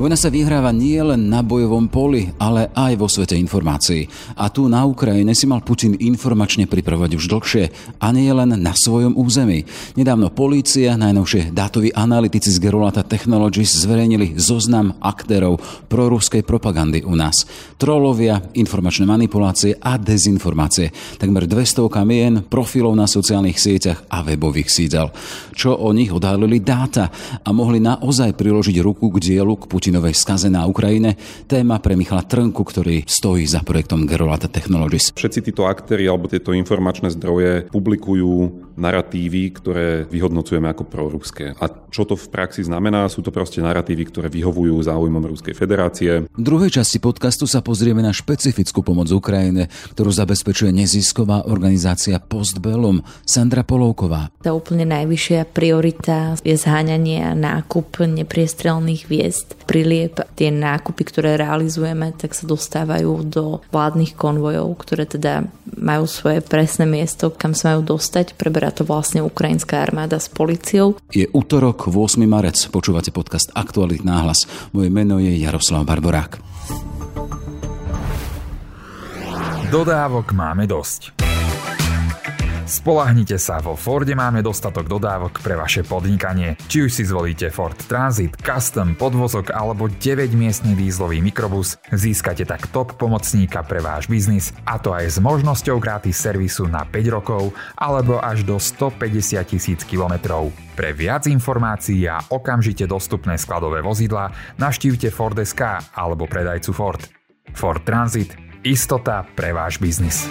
Vojna sa vyhráva nie len na bojovom poli, ale aj vo svete informácií. A tu na Ukrajine si mal Putin informačne pripravovať už dlhšie a nie len na svojom území. Nedávno polícia, najnovšie dátoví analytici z Gerolata Technologies zverejnili zoznam aktérov proruskej propagandy u nás. Trolovia, informačné manipulácie a dezinformácie. Takmer 200 kamien, profilov na sociálnych sieťach a webových sídel. Čo o nich odhalili dáta a mohli naozaj priložiť ruku k dielu k Putin Putinovej skaze na Ukrajine. Téma pre Michala Trnku, ktorý stojí za projektom Gerolata Technologies. Všetci títo aktéry alebo tieto informačné zdroje publikujú narratívy, ktoré vyhodnocujeme ako proruské. A čo to v praxi znamená? Sú to proste narratívy, ktoré vyhovujú záujmom Ruskej federácie. V druhej časti podcastu sa pozrieme na špecifickú pomoc Ukrajine, ktorú zabezpečuje nezisková organizácia Postbellum Sandra Polovková. Tá úplne najvyššia priorita je zháňanie a nákup nepriestrelných hviezd pri prilieb. Tie nákupy, ktoré realizujeme, tak sa dostávajú do vládnych konvojov, ktoré teda majú svoje presné miesto, kam sa majú dostať. Preberá to vlastne ukrajinská armáda s policiou. Je útorok, 8. marec. Počúvate podcast Aktualit náhlas. Moje meno je Jaroslav Barborák. Dodávok máme dosť. Spolahnite sa, vo Forde máme dostatok dodávok pre vaše podnikanie. Či už si zvolíte Ford Transit, Custom, podvozok alebo 9-miestny dízlový mikrobus, získate tak top pomocníka pre váš biznis a to aj s možnosťou gratis servisu na 5 rokov alebo až do 150 tisíc kilometrov. Pre viac informácií a okamžite dostupné skladové vozidla navštívte Ford.sk alebo predajcu Ford. Ford Transit – istota pre váš biznis.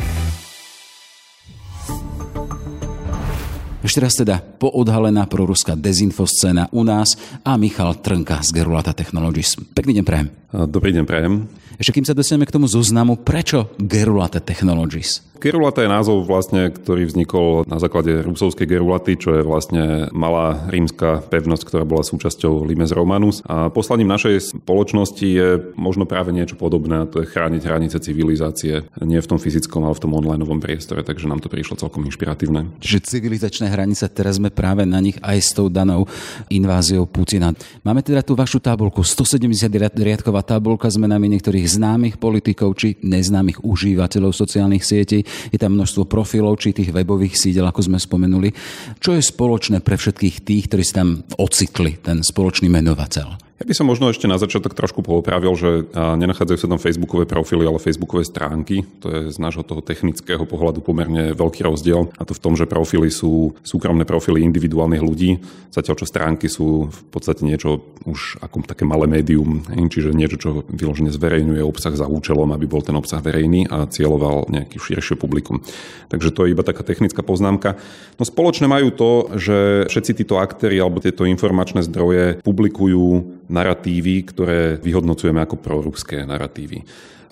Ešte raz teda poodhalená proruská dezinfoscéna u nás a Michal Trnka z Gerulata Technologies. Pekný deň prajem. Dobrý deň prajem. Ešte kým sa dostaneme k tomu zoznamu, prečo Gerulata Technologies? Gerulata je názov vlastne, ktorý vznikol na základe rusovskej Gerulaty, čo je vlastne malá rímska pevnosť, ktorá bola súčasťou Limes Romanus. A poslaním našej spoločnosti je možno práve niečo podobné, a to je chrániť hranice civilizácie, nie v tom fyzickom, ale v tom online priestore, takže nám to prišlo celkom inšpiratívne. Čiže civilizačné hranice, teraz sme práve na nich aj s tou danou inváziou Putina. Máme teda tú vašu tabulku, 170 riadková tabulka s menami niektorých známych politikov či neznámych užívateľov sociálnych sietí je tam množstvo profilov či tých webových sídel, ako sme spomenuli. Čo je spoločné pre všetkých tých, ktorí si tam ocitli, ten spoločný menovateľ? Ja by som možno ešte na začiatok trošku poopravil, že nenachádzajú sa tam facebookové profily, ale facebookové stránky. To je z nášho toho technického pohľadu pomerne veľký rozdiel. A to v tom, že profily sú súkromné profily individuálnych ľudí, zatiaľ čo stránky sú v podstate niečo už ako také malé médium, čiže niečo, čo vyložene zverejňuje obsah za účelom, aby bol ten obsah verejný a cieľoval nejaký širšie publikum. Takže to je iba taká technická poznámka. No spoločné majú to, že všetci títo aktéry alebo tieto informačné zdroje publikujú narratívy, ktoré vyhodnocujeme ako proruské narratívy.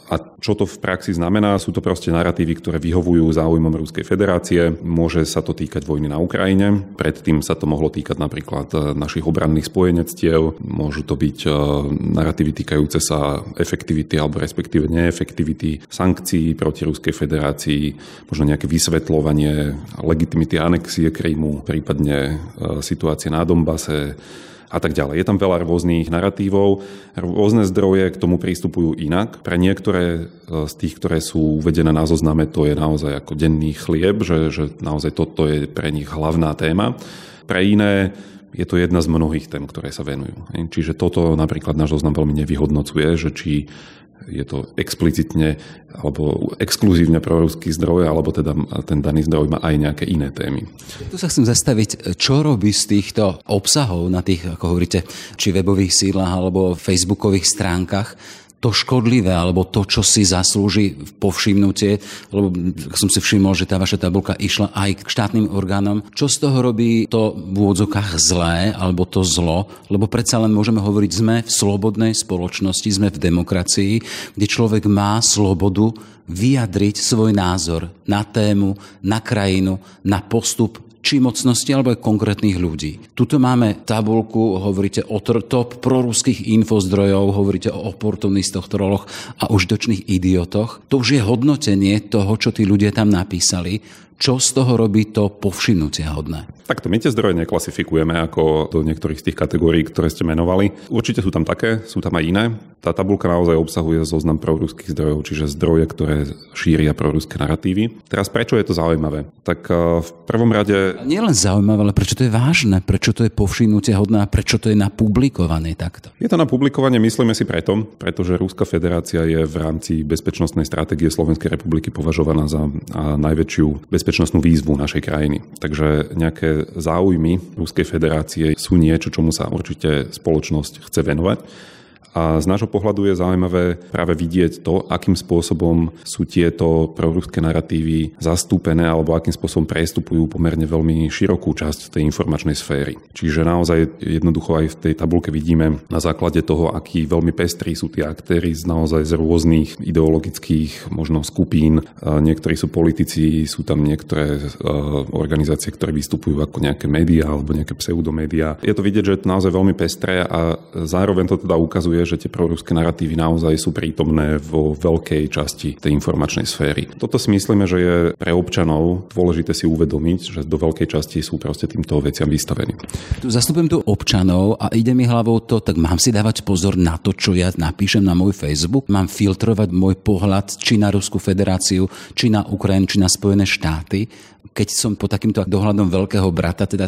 A čo to v praxi znamená? Sú to proste narratívy, ktoré vyhovujú záujmom Ruskej federácie. Môže sa to týkať vojny na Ukrajine. Predtým sa to mohlo týkať napríklad e, našich obranných spojenectiev. Môžu to byť e, narratívy týkajúce sa efektivity alebo respektíve neefektivity sankcií proti Ruskej federácii, možno nejaké vysvetľovanie legitimity anexie Krymu, prípadne e, situácie na Dombase, a tak ďalej. Je tam veľa rôznych narratívov, rôzne zdroje k tomu prístupujú inak. Pre niektoré e, z tých, ktoré sú uvedené na zozname, to je naozaj ako denný chlieb, že, že naozaj toto je pre nich hlavná téma. Pre iné je to jedna z mnohých tém, ktoré sa venujú. Čiže toto napríklad náš zoznam veľmi nevyhodnocuje, že či je to explicitne alebo exkluzívne proruský zdroj, alebo teda ten daný zdroj má aj nejaké iné témy. Tu sa chcem zastaviť, čo robí z týchto obsahov na tých, ako hovoríte, či webových sídlach alebo facebookových stránkach to škodlivé alebo to, čo si zaslúži povšimnutie, lebo som si všimol, že tá vaša tabulka išla aj k štátnym orgánom. Čo z toho robí to v úvodzokách zlé alebo to zlo? Lebo predsa len môžeme hovoriť, sme v slobodnej spoločnosti, sme v demokracii, kde človek má slobodu vyjadriť svoj názor na tému, na krajinu, na postup či mocnosti alebo aj konkrétnych ľudí. Tuto máme tabulku, hovoríte o top proruských infozdrojov, hovoríte o oportunistoch, troloch a užitočných idiotoch. To už je hodnotenie toho, čo tí ľudia tam napísali. Čo z toho robí to povšimnutia hodné? Takto my tie zdroje neklasifikujeme ako do niektorých z tých kategórií, ktoré ste menovali. Určite sú tam také, sú tam aj iné. Tá tabulka naozaj obsahuje zoznam proruských zdrojov, čiže zdroje, ktoré šíria proruské narratívy. Teraz prečo je to zaujímavé? Tak eh, v prvom rade... Nie len zaujímavé, ale prečo to je vážne? Prečo to je povšimnutia hodné a prečo to je napublikované takto? Je to na publikovanie, myslíme si preto, pretože Ruská federácia je v rámci bezpečnostnej stratégie Slovenskej republiky považovaná za najväčšiu bezpečnostnú výzvu našej krajiny. Takže nejaké záujmy Ruskej federácie sú niečo, čomu sa určite spoločnosť chce venovať. A z nášho pohľadu je zaujímavé práve vidieť to, akým spôsobom sú tieto proruské narratívy zastúpené alebo akým spôsobom prestupujú pomerne veľmi širokú časť tej informačnej sféry. Čiže naozaj jednoducho aj v tej tabulke vidíme na základe toho, aký veľmi pestrí sú tí aktéry z naozaj z rôznych ideologických možno skupín. Niektorí sú politici, sú tam niektoré organizácie, ktoré vystupujú ako nejaké médiá alebo nejaké pseudomédiá. Je to vidieť, že je to naozaj veľmi pestré a zároveň to teda ukazuje, že tie proruské narratívy naozaj sú prítomné vo veľkej časti tej informačnej sféry. Toto si myslíme, že je pre občanov dôležité si uvedomiť, že do veľkej časti sú proste týmto veciam vystavení. Tu zastupujem tu občanov a ide mi hlavou to, tak mám si dávať pozor na to, čo ja napíšem na môj Facebook, mám filtrovať môj pohľad či na Rusku federáciu, či na Ukrajinu, či na Spojené štáty keď som po takýmto dohľadom veľkého brata, teda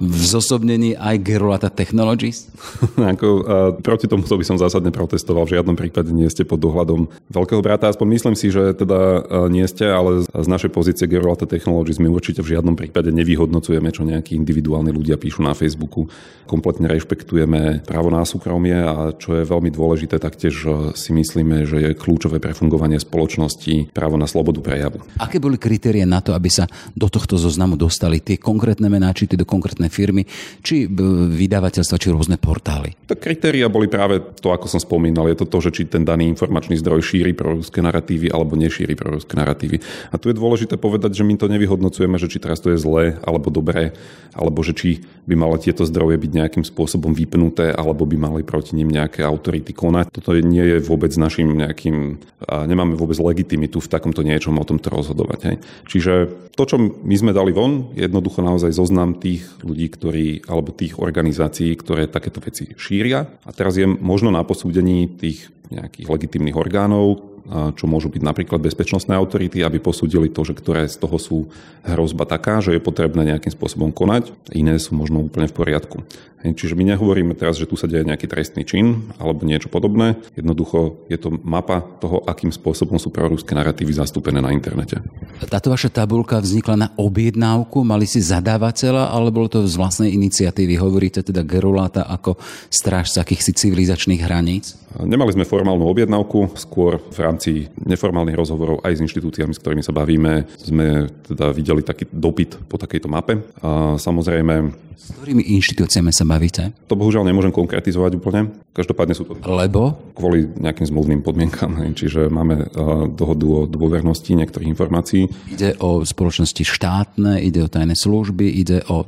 v zosobnení aj Gerolata Technologies? Ako, a proti tomu by som zásadne protestoval. V žiadnom prípade nie ste pod dohľadom veľkého brata. Aspoň myslím si, že teda nie ste, ale z našej pozície Gerolata Technologies my určite v žiadnom prípade nevyhodnocujeme, čo nejakí individuálni ľudia píšu na Facebooku. Kompletne rešpektujeme právo na súkromie a čo je veľmi dôležité, taktiež si myslíme, že je kľúčové pre fungovanie spoločnosti právo na slobodu prejavu. Aké boli kritérie na to, aby sa do tohto zoznamu dostali tie konkrétne mená, či do konkrétne firmy, či vydavateľstva, či rôzne portály? Tak kritéria boli práve to, ako som spomínal. Je to to, že či ten daný informačný zdroj šíri proruské narratívy alebo nešíri proruské narratívy. A tu je dôležité povedať, že my to nevyhodnocujeme, že či teraz to je zlé alebo dobré, alebo že či by mali tieto zdroje byť nejakým spôsobom vypnuté, alebo by mali proti ním nejaké autority konať. Toto nie je vôbec našim nejakým, nemáme vôbec legitimitu v takomto niečom o tomto rozhodovať. Hej. Čiže to, čo my sme dali von, je jednoducho naozaj zoznam tých ľudí, ktorí, alebo tých organizácií, ktoré takéto veci šíria. A teraz je možno na posúdení tých nejakých legitimných orgánov, čo môžu byť napríklad bezpečnostné autority, aby posúdili to, že ktoré z toho sú hrozba taká, že je potrebné nejakým spôsobom konať, iné sú možno úplne v poriadku. Čiže my nehovoríme teraz, že tu sa deje nejaký trestný čin alebo niečo podobné. Jednoducho je to mapa toho, akým spôsobom sú proruské narratívy zastúpené na internete. Táto vaša tabulka vznikla na objednávku? Mali si zadávateľa alebo bolo to z vlastnej iniciatívy? Hovoríte teda Geruláta ako stráž akýchsi civilizačných hraníc? Nemali sme formálnu objednávku, skôr v rámci neformálnych rozhovorov aj s inštitúciami, s ktorými sa bavíme, sme teda videli taký dopyt po takejto mape. A samozrejme... S ktorými inštitúciami sa bavíte? To bohužiaľ nemôžem konkretizovať úplne. Každopádne sú to... Lebo? Kvôli nejakým zmluvným podmienkam. Čiže máme dohodu o dôvernosti niektorých informácií. Ide o spoločnosti štátne, ide o tajné služby, ide o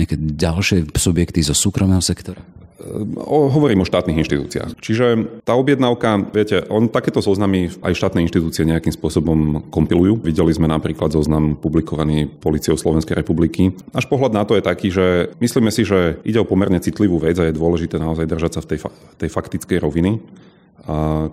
nejaké ďalšie subjekty zo súkromného sektora? Hovorím o štátnych inštitúciách. Čiže tá objednávka, viete, on takéto zoznamy aj štátne inštitúcie nejakým spôsobom kompilujú. Videli sme napríklad zoznam publikovaný Policiou Slovenskej republiky. Náš pohľad na to je taký, že myslíme si, že ide o pomerne citlivú vec a je dôležité naozaj držať sa v tej, fa- tej faktickej roviny.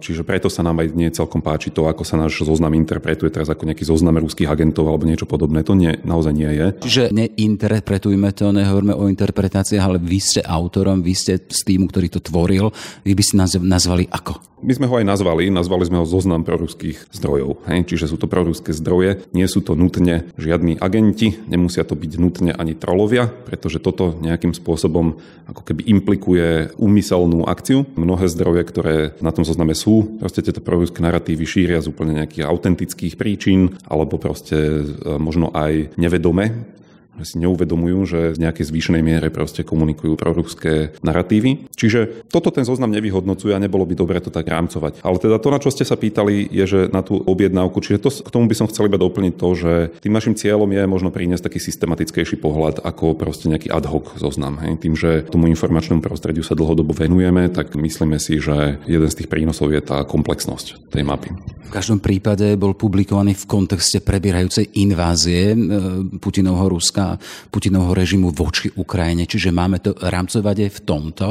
Čiže preto sa nám aj nie celkom páči to, ako sa náš zoznam interpretuje teraz ako nejaký zoznam ruských agentov alebo niečo podobné. To nie, naozaj nie je. Čiže neinterpretujme to, nehovoríme o interpretáciách, ale vy ste autorom, vy ste s tým, ktorý to tvoril. Vy by ste nazvali ako? My sme ho aj nazvali, nazvali sme ho zoznam proruských zdrojov. Hej? Čiže sú to proruské zdroje, nie sú to nutne žiadni agenti, nemusia to byť nutne ani trolovia, pretože toto nejakým spôsobom ako keby implikuje úmyselnú akciu. Mnohé zdroje, ktoré na tom zozname sú, proste tieto proruské narratívy šíria z úplne nejakých autentických príčin, alebo proste e, možno aj nevedome si neuvedomujú, že v nejakej zvýšenej miere proste komunikujú proruské narratívy. Čiže toto ten zoznam nevyhodnocuje a nebolo by dobre to tak rámcovať. Ale teda to, na čo ste sa pýtali, je, že na tú objednávku, čiže to, k tomu by som chcel iba doplniť to, že tým našim cieľom je možno priniesť taký systematickejší pohľad ako proste nejaký ad hoc zoznam. Hej. Tým, že tomu informačnému prostrediu sa dlhodobo venujeme, tak myslíme si, že jeden z tých prínosov je tá komplexnosť tej mapy. V každom prípade bol publikovaný v kontexte prebiehajúcej invázie e, Putinovho Ruska a Putinovho režimu voči Ukrajine, čiže máme to rámcovať aj v tomto.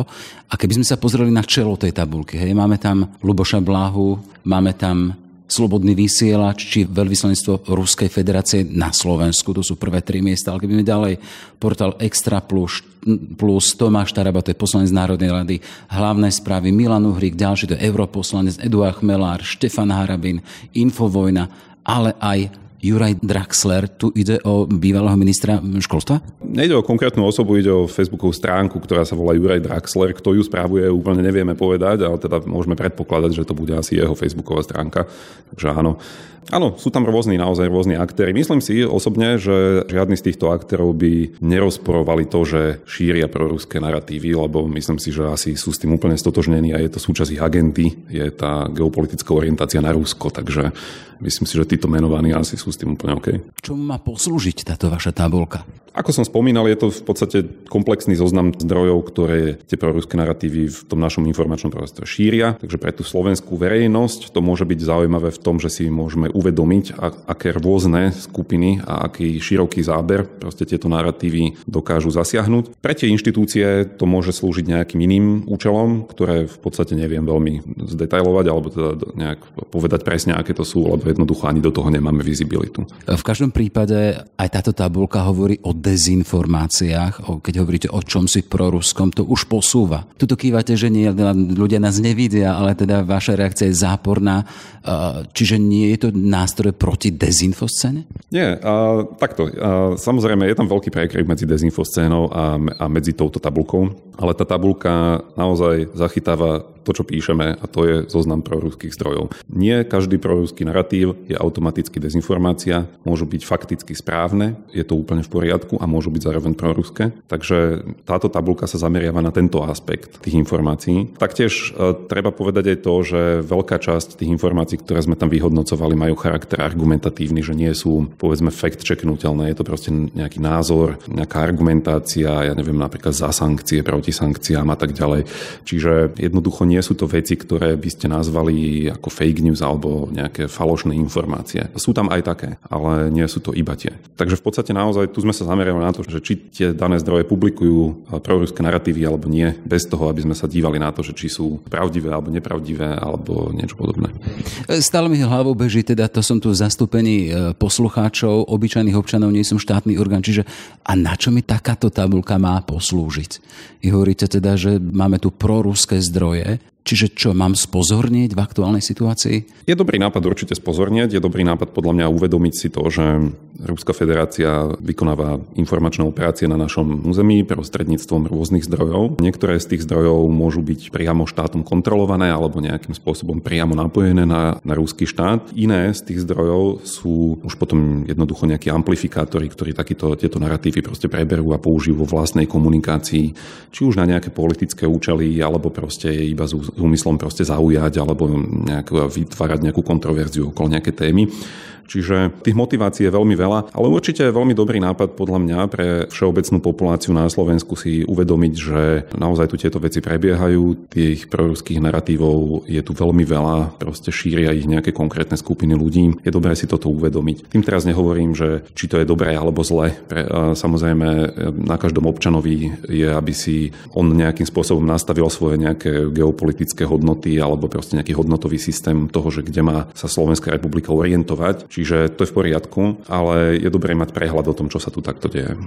A keby sme sa pozreli na čelo tej tabulky, hej, máme tam Luboša Blahu, máme tam Slobodný vysielač či veľvyslanectvo Ruskej federácie na Slovensku. To sú prvé tri miesta. Ale keby ďalej portál Extra Plus, plus Tomáš Taraba, to je poslanec Národnej rady, hlavné správy Milan Uhrík, ďalší to je europoslanec Eduard Chmelár, Štefan Harabin, Infovojna, ale aj Juraj Draxler. Tu ide o bývalého ministra školstva? Nejde o konkrétnu osobu, ide o facebookovú stránku, ktorá sa volá Juraj Draxler. Kto ju správuje, úplne nevieme povedať, ale teda môžeme predpokladať, že to bude asi jeho facebooková stránka. Takže áno. Áno, sú tam rôzni, naozaj rôzni aktéry. Myslím si osobne, že žiadny z týchto aktérov by nerozporovali to, že šíria proruské narratívy, lebo myslím si, že asi sú s tým úplne stotožnení a je to súčasť ich agenty, je tá geopolitická orientácia na Rusko, takže myslím si, že títo menovaní asi sú s tým úplne OK. Čo má poslúžiť táto vaša tabulka? Ako som spomínal, je to v podstate komplexný zoznam zdrojov, ktoré tie proruské narratívy v tom našom informačnom prostredí šíria. Takže pre tú slovenskú verejnosť to môže byť zaujímavé v tom, že si môžeme uvedomiť, aké rôzne skupiny a aký široký záber proste tieto narratívy dokážu zasiahnuť. Pre tie inštitúcie to môže slúžiť nejakým iným účelom, ktoré v podstate neviem veľmi zdetailovať alebo teda nejak povedať presne, aké to sú, lebo jednoducho ani do toho nemáme vizibilitu. V každom prípade aj táto tabulka hovorí o dezinformáciách, o, keď hovoríte o čom si proruskom, to už posúva. Tuto kývate, že nie, ľudia nás nevidia, ale teda vaša reakcia je záporná. Čiže nie je to nástroj proti dezinfoscéne? Nie, a, takto. A, samozrejme, je tam veľký prekryv medzi dezinfoscénou a, a medzi touto tabulkou, ale tá tabulka naozaj zachytáva to, čo píšeme, a to je zoznam proruských zdrojov. Nie každý proruský narratív je automaticky dezinformácia, môžu byť fakticky správne, je to úplne v poriadku a môžu byť zároveň proruské. Takže táto tabulka sa zameriava na tento aspekt tých informácií. Taktiež e, treba povedať aj to, že veľká časť tých informácií, ktoré sme tam vyhodnocovali, majú charakter argumentatívny, že nie sú povedzme fact checknutelné, je to proste nejaký názor, nejaká argumentácia, ja neviem, napríklad za sankcie, proti sankciám a tak ďalej. Čiže jednoducho nie sú to veci, ktoré by ste nazvali ako fake news alebo nejaké falošné informácie. Sú tam aj také, ale nie sú to iba tie. Takže v podstate naozaj tu sme sa zamerali na to, že či tie dané zdroje publikujú proruské narratívy alebo nie, bez toho, aby sme sa dívali na to, že či sú pravdivé alebo nepravdivé alebo niečo podobné. Stále mi hlavou beží, teda to som tu v zastúpení e, poslucháčov, obyčajných občanov, nie som štátny orgán, čiže a na čo mi takáto tabulka má poslúžiť? Vy hovoríte teda, že máme tu proruské zdroje, Čiže čo, mám spozornieť v aktuálnej situácii? Je dobrý nápad určite spozornieť. Je dobrý nápad podľa mňa uvedomiť si to, že Ruská federácia vykonáva informačné operácie na našom území prostredníctvom rôznych zdrojov. Niektoré z tých zdrojov môžu byť priamo štátom kontrolované alebo nejakým spôsobom priamo napojené na, na ruský štát. Iné z tých zdrojov sú už potom jednoducho nejakí amplifikátori, ktorí takýto, tieto narratívy proste preberú a použijú vo vlastnej komunikácii, či už na nejaké politické účely, alebo proste iba z úmyslom proste zaujať alebo nejak vytvárať nejakú kontroverziu okolo nejaké témy. Čiže tých motivácií je veľmi veľa, ale určite je veľmi dobrý nápad podľa mňa pre všeobecnú populáciu na Slovensku si uvedomiť, že naozaj tu tieto veci prebiehajú, tých proruských narratívov je tu veľmi veľa, proste šíria ich nejaké konkrétne skupiny ľudí. Je dobré si toto uvedomiť. Tým teraz nehovorím, že či to je dobré alebo zle. Pre, samozrejme, na každom občanovi je, aby si on nejakým spôsobom nastavil svoje nejaké geopolitické hodnoty alebo proste nejaký hodnotový systém toho, že kde má sa Slovenská republika orientovať Čiže to je v poriadku, ale je dobré mať prehľad o tom, čo sa tu takto deje.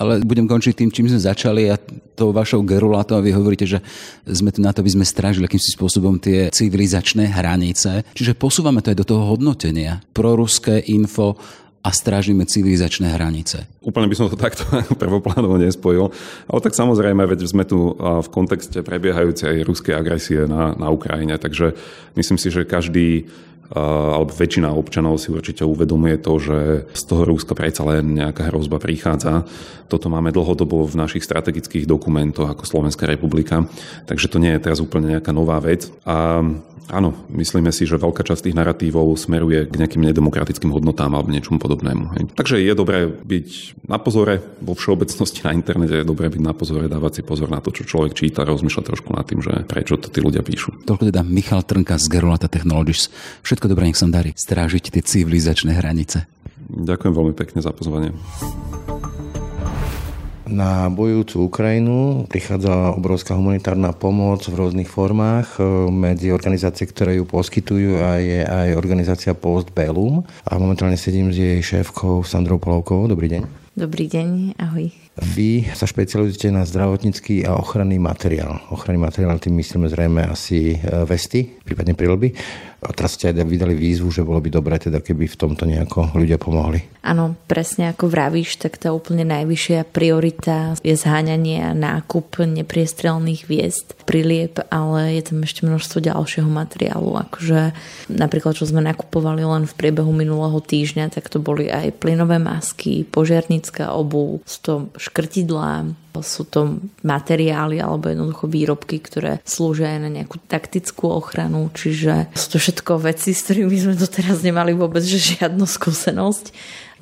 Ale budem končiť tým, čím sme začali a tou vašou gerulátou a vy hovoríte, že sme tu na to, aby sme strážili akýmsi spôsobom tie civilizačné hranice. Čiže posúvame to aj do toho hodnotenia. Proruské info a strážime civilizačné hranice. Úplne by som to takto prvoplánovo nespojil, ale tak samozrejme, veď sme tu v kontexte prebiehajúcej ruskej agresie na, na Ukrajine, takže myslím si, že každý alebo väčšina občanov si určite uvedomuje to, že z toho Ruska predsa len nejaká hrozba prichádza. Toto máme dlhodobo v našich strategických dokumentoch ako Slovenská republika, takže to nie je teraz úplne nejaká nová vec. A áno, myslíme si, že veľká časť tých narratívov smeruje k nejakým nedemokratickým hodnotám alebo niečomu podobnému. Takže je dobré byť na pozore vo všeobecnosti na internete, je dobré byť na pozore, dávať si pozor na to, čo človek číta, rozmýšľať trošku nad tým, že prečo to tí ľudia píšu. Toľko teda Michal Trnka z Gerolata Technologies. Všetko dobré, nech sa darí strážiť tie civilizačné hranice. Ďakujem veľmi pekne za pozvanie. Na bojujúcu Ukrajinu prichádza obrovská humanitárna pomoc v rôznych formách. Medzi organizácie, ktoré ju poskytujú a je aj organizácia Post Bellum. A momentálne sedím s jej šéfkou Sandrou Polovkovou. Dobrý deň. Dobrý deň, ahoj. Vy sa špecializujete na zdravotnícky a ochranný materiál. Ochranný materiál tým myslíme zrejme asi e, vesty, prípadne prilby. A teraz ste aj vydali výzvu, že bolo by dobré, teda keby v tomto nejako ľudia pomohli. Áno, presne ako vravíš, tak tá úplne najvyššia priorita je zháňanie a nákup nepriestrelných viest, prilieb, ale je tam ešte množstvo ďalšieho materiálu. Akože napríklad, čo sme nakupovali len v priebehu minulého týždňa, tak to boli aj plynové masky, požiarnická obu, to škrtidlá, sú to materiály alebo jednoducho výrobky, ktoré slúžia aj na nejakú taktickú ochranu, čiže sú to všetko veci, s ktorými sme doteraz nemali vôbec že žiadnu skúsenosť.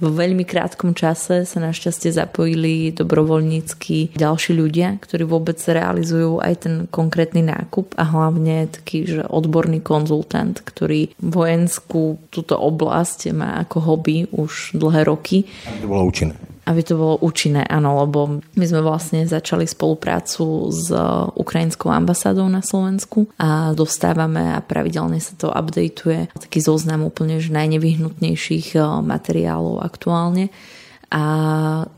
Vo veľmi krátkom čase sa našťastie zapojili dobrovoľnícky ďalší ľudia, ktorí vôbec realizujú aj ten konkrétny nákup a hlavne taký, že odborný konzultant, ktorý vojenskú túto oblasť má ako hobby už dlhé roky. To bolo účinné aby to bolo účinné, áno, lebo my sme vlastne začali spoluprácu s ukrajinskou ambasádou na Slovensku a dostávame a pravidelne sa to updateuje. Taký zoznam úplne že najnevyhnutnejších eh, materiálov aktuálne a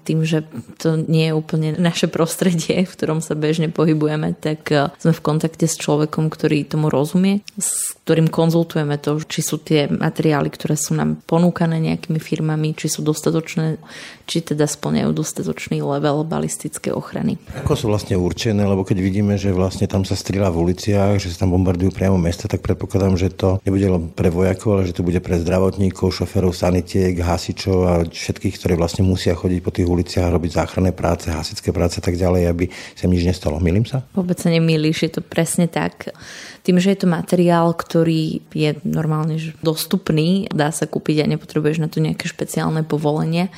tým, že to nie je úplne naše prostredie, v ktorom sa bežne pohybujeme, tak e, sme v kontakte s človekom, ktorý tomu rozumie, s ktorým konzultujeme to, či sú tie materiály, ktoré sú nám ponúkané nejakými firmami, či sú dostatočné, či teda splňajú dostatočný level balistické ochrany. Ako sú vlastne určené, lebo keď vidíme, že vlastne tam sa strieľa v uliciach, že sa tam bombardujú priamo mesta, tak predpokladám, že to nebude len pre vojakov, ale že to bude pre zdravotníkov, šoferov sanitiek, hasičov a všetkých, ktorí vlastne vlastne musia chodiť po tých uliciach robiť záchranné práce, hasické práce a tak ďalej, aby sa nič nestalo. Milím sa? Vôbec sa nemýliš, je to presne tak. Tým, že je to materiál, ktorý je normálne dostupný, dá sa kúpiť a nepotrebuješ na to nejaké špeciálne povolenie,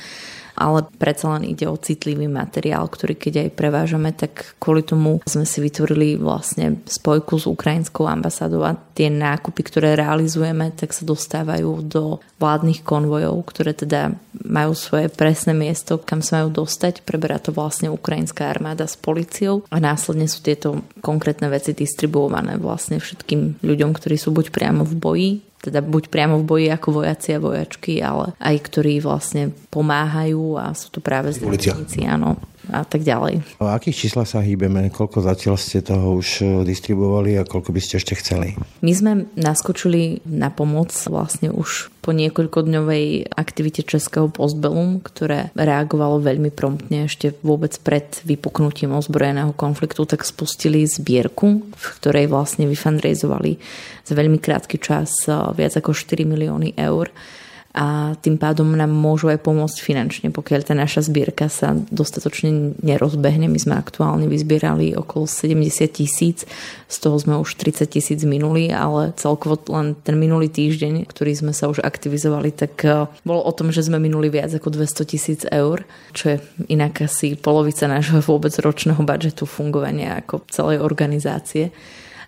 ale predsa len ide o citlivý materiál, ktorý keď aj prevážame, tak kvôli tomu sme si vytvorili vlastne spojku s ukrajinskou ambasádou a tie nákupy, ktoré realizujeme, tak sa dostávajú do vládnych konvojov, ktoré teda majú svoje presné miesto, kam sa majú dostať. Preberá to vlastne ukrajinská armáda s policiou a následne sú tieto konkrétne veci distribuované vlastne všetkým ľuďom, ktorí sú buď priamo v boji, teda buď priamo v boji ako vojaci a vojačky, ale aj ktorí vlastne pomáhajú a sú to práve zdravotníci, áno a tak ďalej. O akých číslach sa hýbeme? Koľko zatiaľ ste toho už e, distribuovali a koľko by ste ešte chceli? My sme naskočili na pomoc vlastne už po niekoľkodňovej aktivite Českého postbelum, ktoré reagovalo veľmi promptne ešte vôbec pred vypuknutím ozbrojeného konfliktu, tak spustili zbierku, v ktorej vlastne vyfundraizovali za veľmi krátky čas viac ako 4 milióny eur a tým pádom nám môžu aj pomôcť finančne, pokiaľ tá naša zbierka sa dostatočne nerozbehne. My sme aktuálne vyzbierali okolo 70 tisíc, z toho sme už 30 tisíc minuli, ale celkovo len ten minulý týždeň, ktorý sme sa už aktivizovali, tak e, bolo o tom, že sme minuli viac ako 200 tisíc eur, čo je inak asi polovica nášho vôbec ročného budžetu fungovania ako celej organizácie.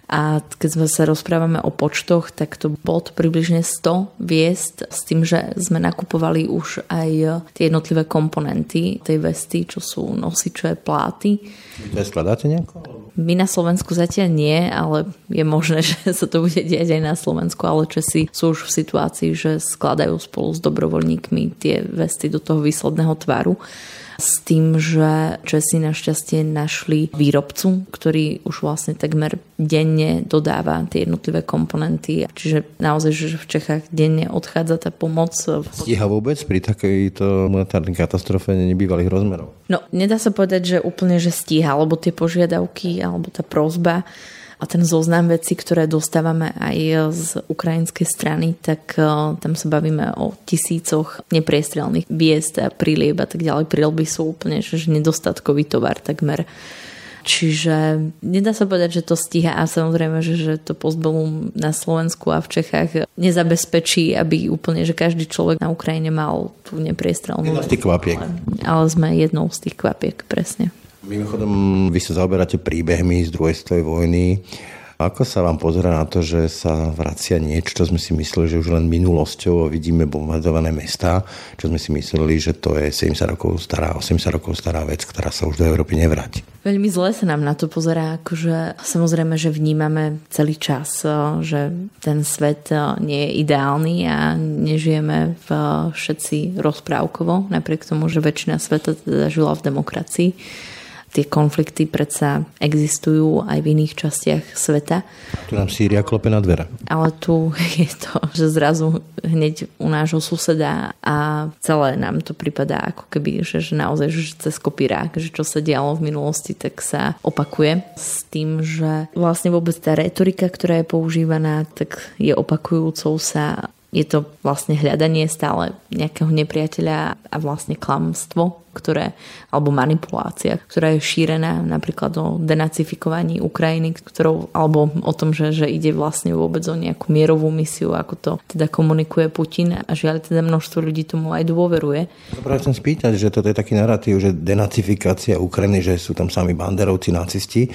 A keď sme sa rozprávame o počtoch, tak to bolo to približne 100 viest s tým, že sme nakupovali už aj tie jednotlivé komponenty tej vesty, čo sú nosiče, pláty. Vy skladáte nejako? My na Slovensku zatiaľ nie, ale je možné, že sa to bude diať aj na Slovensku, ale Česi sú už v situácii, že skladajú spolu s dobrovoľníkmi tie vesty do toho výsledného tvaru s tým, že Česi našťastie našli výrobcu, ktorý už vlastne takmer denne dodáva tie jednotlivé komponenty. Čiže naozaj, že v Čechách denne odchádza tá pomoc. Stíha vôbec pri takejto monetárnej katastrofe nebývalých rozmerov? No, nedá sa povedať, že úplne, že stíha, lebo tie požiadavky alebo tá prozba A ten zoznam vecí, ktoré dostávame aj z ukrajinskej strany, tak tam sa bavíme o tisícoch nepriestrelných biest a prílieb a tak ďalej. Prílby sú úplne že nedostatkový tovar takmer. Čiže nedá sa povedať, že to stíha a samozrejme, že, že to postbellum na Slovensku a v Čechách nezabezpečí, aby úplne, že každý človek na Ukrajine mal tú nepriestrelnú. Jedna z tých kvapiek. Ale, ale sme jednou z tých kvapiek, presne. Mimochodom, vy sa zaoberáte príbehmi z druhej svetovej vojny. Ako sa vám pozera na to, že sa vracia niečo, čo sme si mysleli, že už len minulosťou vidíme bombardované mesta, čo sme si mysleli, že to je 70 rokov stará, 80 rokov stará vec, ktorá sa už do Európy nevráti? Veľmi zle sa nám na to pozerá, akože samozrejme, že vnímame celý čas, eh, že ten svet eh, nie je ideálny a nežijeme v eh, všetci rozprávkovo, napriek tomu, že väčšina sveta teda žila v demokracii tie konflikty predsa existujú aj v iných častiach sveta. Tu nám Sýria klope na dvere. Ale tu je to, že zrazu hneď u nášho suseda a celé nám to pripadá ako keby, že, že naozaj že cez kopírák, že čo sa dialo v minulosti, tak sa opakuje s tým, že vlastne vôbec tá retorika, ktorá je používaná, tak je opakujúcou sa je to vlastne hľadanie stále nejakého nepriateľa a vlastne klamstvo, ktoré, alebo manipulácia, ktorá je šírená napríklad o denacifikovaní Ukrajiny, ktorou, alebo o tom, že, že ide vlastne vôbec o nejakú mierovú misiu, ako to teda komunikuje Putin. A žiaľ teda množstvo ľudí tomu aj dôveruje. Dobre, chcem spýtať, že toto je taký narratív, že denacifikácia Ukrajiny, že sú tam sami banderovci, nacisti,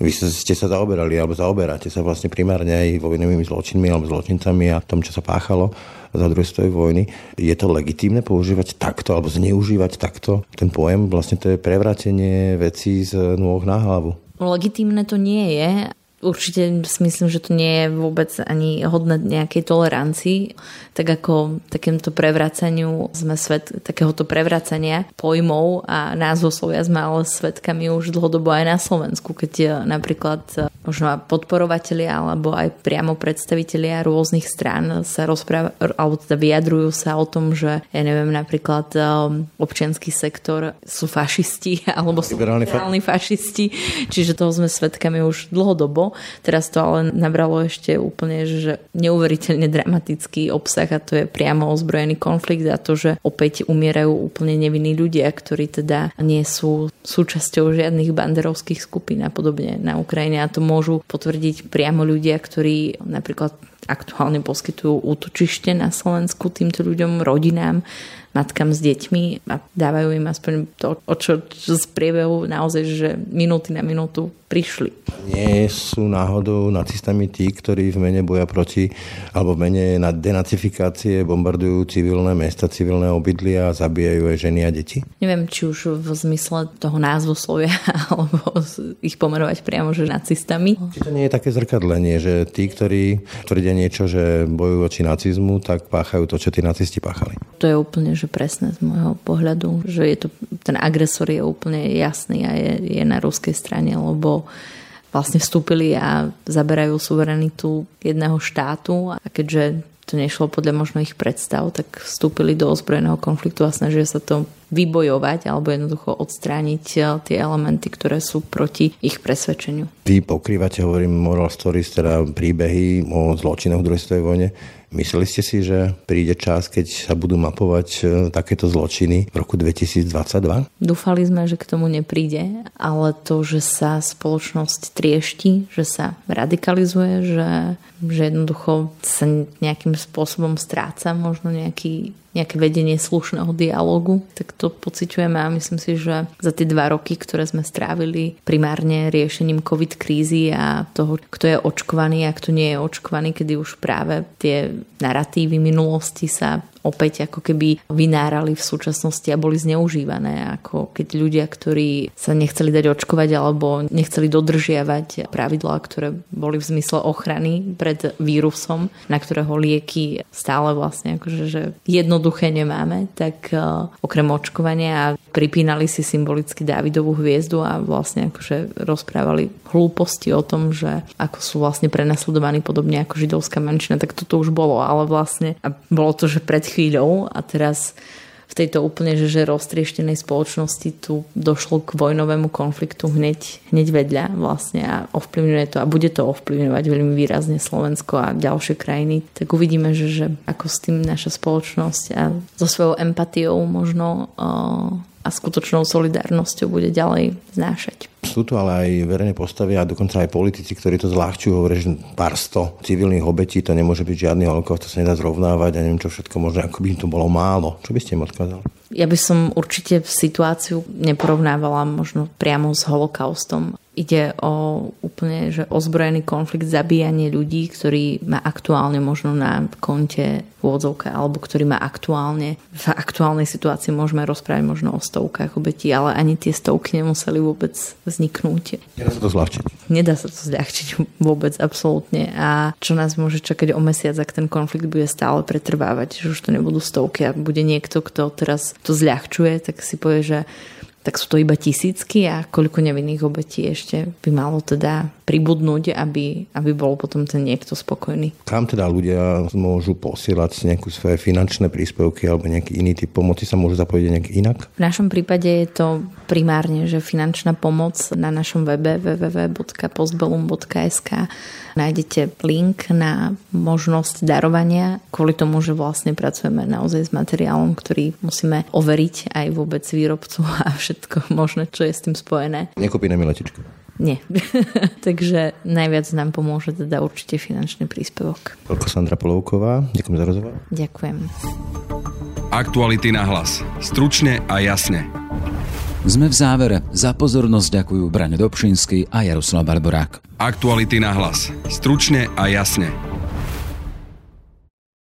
vy ste sa zaoberali, alebo zaoberáte sa vlastne primárne aj vojnovými zločinmi alebo zločincami a tom, čo sa páchalo za druhej svetovej vojny. Je to legitímne používať takto alebo zneužívať takto ten pojem? Vlastne to je prevratenie vecí z nôh na hlavu. Legitímne to nie je Určite si myslím, že to nie je vôbec ani hodné nejakej tolerancii, tak ako takémto prevracaniu sme svet, takéhoto prevracania pojmov a názvoslovia sme ale svetkami už dlhodobo aj na Slovensku, keď napríklad možno podporovatelia alebo aj priamo predstavitelia rôznych strán sa rozpráva, alebo teda vyjadrujú sa o tom, že ja neviem, napríklad eh, občianský sektor sú fašisti alebo sú liberálni fa- fašisti, čiže toho sme svetkami už dlhodobo Teraz to ale nabralo ešte úplne, že neuveriteľne dramatický obsah a to je priamo ozbrojený konflikt a to, že opäť umierajú úplne nevinní ľudia, ktorí teda nie sú súčasťou žiadnych banderovských skupín a podobne na Ukrajine. A to môžu potvrdiť priamo ľudia, ktorí napríklad aktuálne poskytujú útočište na Slovensku týmto ľuďom, rodinám matkám s deťmi a dávajú im aspoň to, o čo, čo z priebehu naozaj, že minúty na minútu prišli. Nie sú náhodou nacistami tí, ktorí v mene boja proti alebo v mene na denacifikácie bombardujú civilné mesta, civilné obydlia a zabíjajú aj ženy a deti? Neviem, či už v zmysle toho názvu slovia alebo ich pomerovať priamo, že nacistami. Či to nie je také zrkadlenie, že tí, ktorí tvrdia niečo, že bojujú voči nacizmu, tak páchajú to, čo tí nacisti páchali? To je úplne že presné z môjho pohľadu, že je to, ten agresor je úplne jasný a je, je na ruskej strane, lebo vlastne vstúpili a zaberajú suverenitu jedného štátu a keďže to nešlo podľa možno ich predstav, tak vstúpili do ozbrojeného konfliktu a snažia sa to vybojovať alebo jednoducho odstrániť eh, tie elementy, ktoré sú proti ich presvedčeniu. Vy pokrývate, hovorím, moral stories, teda príbehy o zločinoch v druhej svetovej vojne. Mysleli ste si, že príde čas, keď sa budú mapovať e, takéto zločiny v roku 2022? Dúfali sme, že k tomu nepríde, ale to, že sa spoločnosť triešti, že sa radikalizuje, že, že jednoducho sa nejakým spôsobom stráca možno nejaký nejaké vedenie slušného dialogu, tak to pociťujeme a myslím si, že za tie dva roky, ktoré sme strávili primárne riešením COVID krízy a toho, kto je očkovaný a kto nie je očkovaný, kedy už práve tie narratívy minulosti sa opäť ako keby vynárali v súčasnosti a boli zneužívané, ako keď ľudia, ktorí sa nechceli dať očkovať alebo nechceli dodržiavať pravidlá, ktoré boli v zmysle ochrany pred vírusom, na ktorého lieky stále vlastne akože, že jednoduché nemáme, tak uh, okrem očkovania pripínali si symbolicky Dávidovú hviezdu a vlastne akože rozprávali hlúposti o tom, že ako sú vlastne prenasledovaní podobne ako židovská menšina, tak toto už bolo, ale vlastne a bolo to, že pred chvíľou a teraz v tejto úplne že, že roztrieštenej spoločnosti tu došlo k vojnovému konfliktu hneď, hneď vedľa vlastne a ovplyvňuje to a bude to ovplyvňovať veľmi výrazne Slovensko a ďalšie krajiny, tak uvidíme, že, že ako s tým naša spoločnosť a so svojou empatiou možno a skutočnou solidárnosťou bude ďalej znášať. Sú tu ale aj verejné postavy a dokonca aj politici, ktorí to zľahčujú, hovoria, že pár sto civilných obetí, to nemôže byť žiadny holokaust, to sa nedá zrovnávať a neviem čo všetko, možno ako by im to bolo málo. Čo by ste im odkázali? Ja by som určite situáciu neporovnávala možno priamo s holokaustom. Ide o úplne že ozbrojený konflikt, zabíjanie ľudí, ktorý má aktuálne možno na konte vôdzovka, alebo ktorý má aktuálne, v aktuálnej situácii môžeme rozprávať možno o stovkách obetí, ale ani tie stovky nemuseli vôbec vzniknúť. Nedá sa to zľahčiť. Nedá sa to zľahčiť vôbec, absolútne. A čo nás môže čakať o mesiac, ak ten konflikt bude stále pretrvávať, že už to nebudú stovky a bude niekto, kto teraz to zľahčuje, tak si povie, že tak sú to iba tisícky a koľko nevinných obetí ešte by malo teda pribudnúť, aby, aby bol potom ten niekto spokojný. Kam teda ľudia môžu posielať nejakú svoje finančné príspevky alebo nejaký iný typ pomoci sa môžu zapojiť nejak inak? V našom prípade je to primárne, že finančná pomoc na našom webe www.postbellum.sk nájdete link na možnosť darovania, kvôli tomu, že vlastne pracujeme naozaj s materiálom, ktorý musíme overiť aj vôbec výrobcu a všetko možné, čo je s tým spojené. Nekúpi mi letičku. Nie. Takže najviac nám pomôže teda určite finančný príspevok. Sandra Polovková. Ďakujem za rozhovor. Ďakujem. Aktuality na hlas. Stručne a jasne. Sme v závere. Za pozornosť ďakujú Braňo Dobšinský a Jaroslav Barborák. Aktuality na hlas. Stručne a jasne.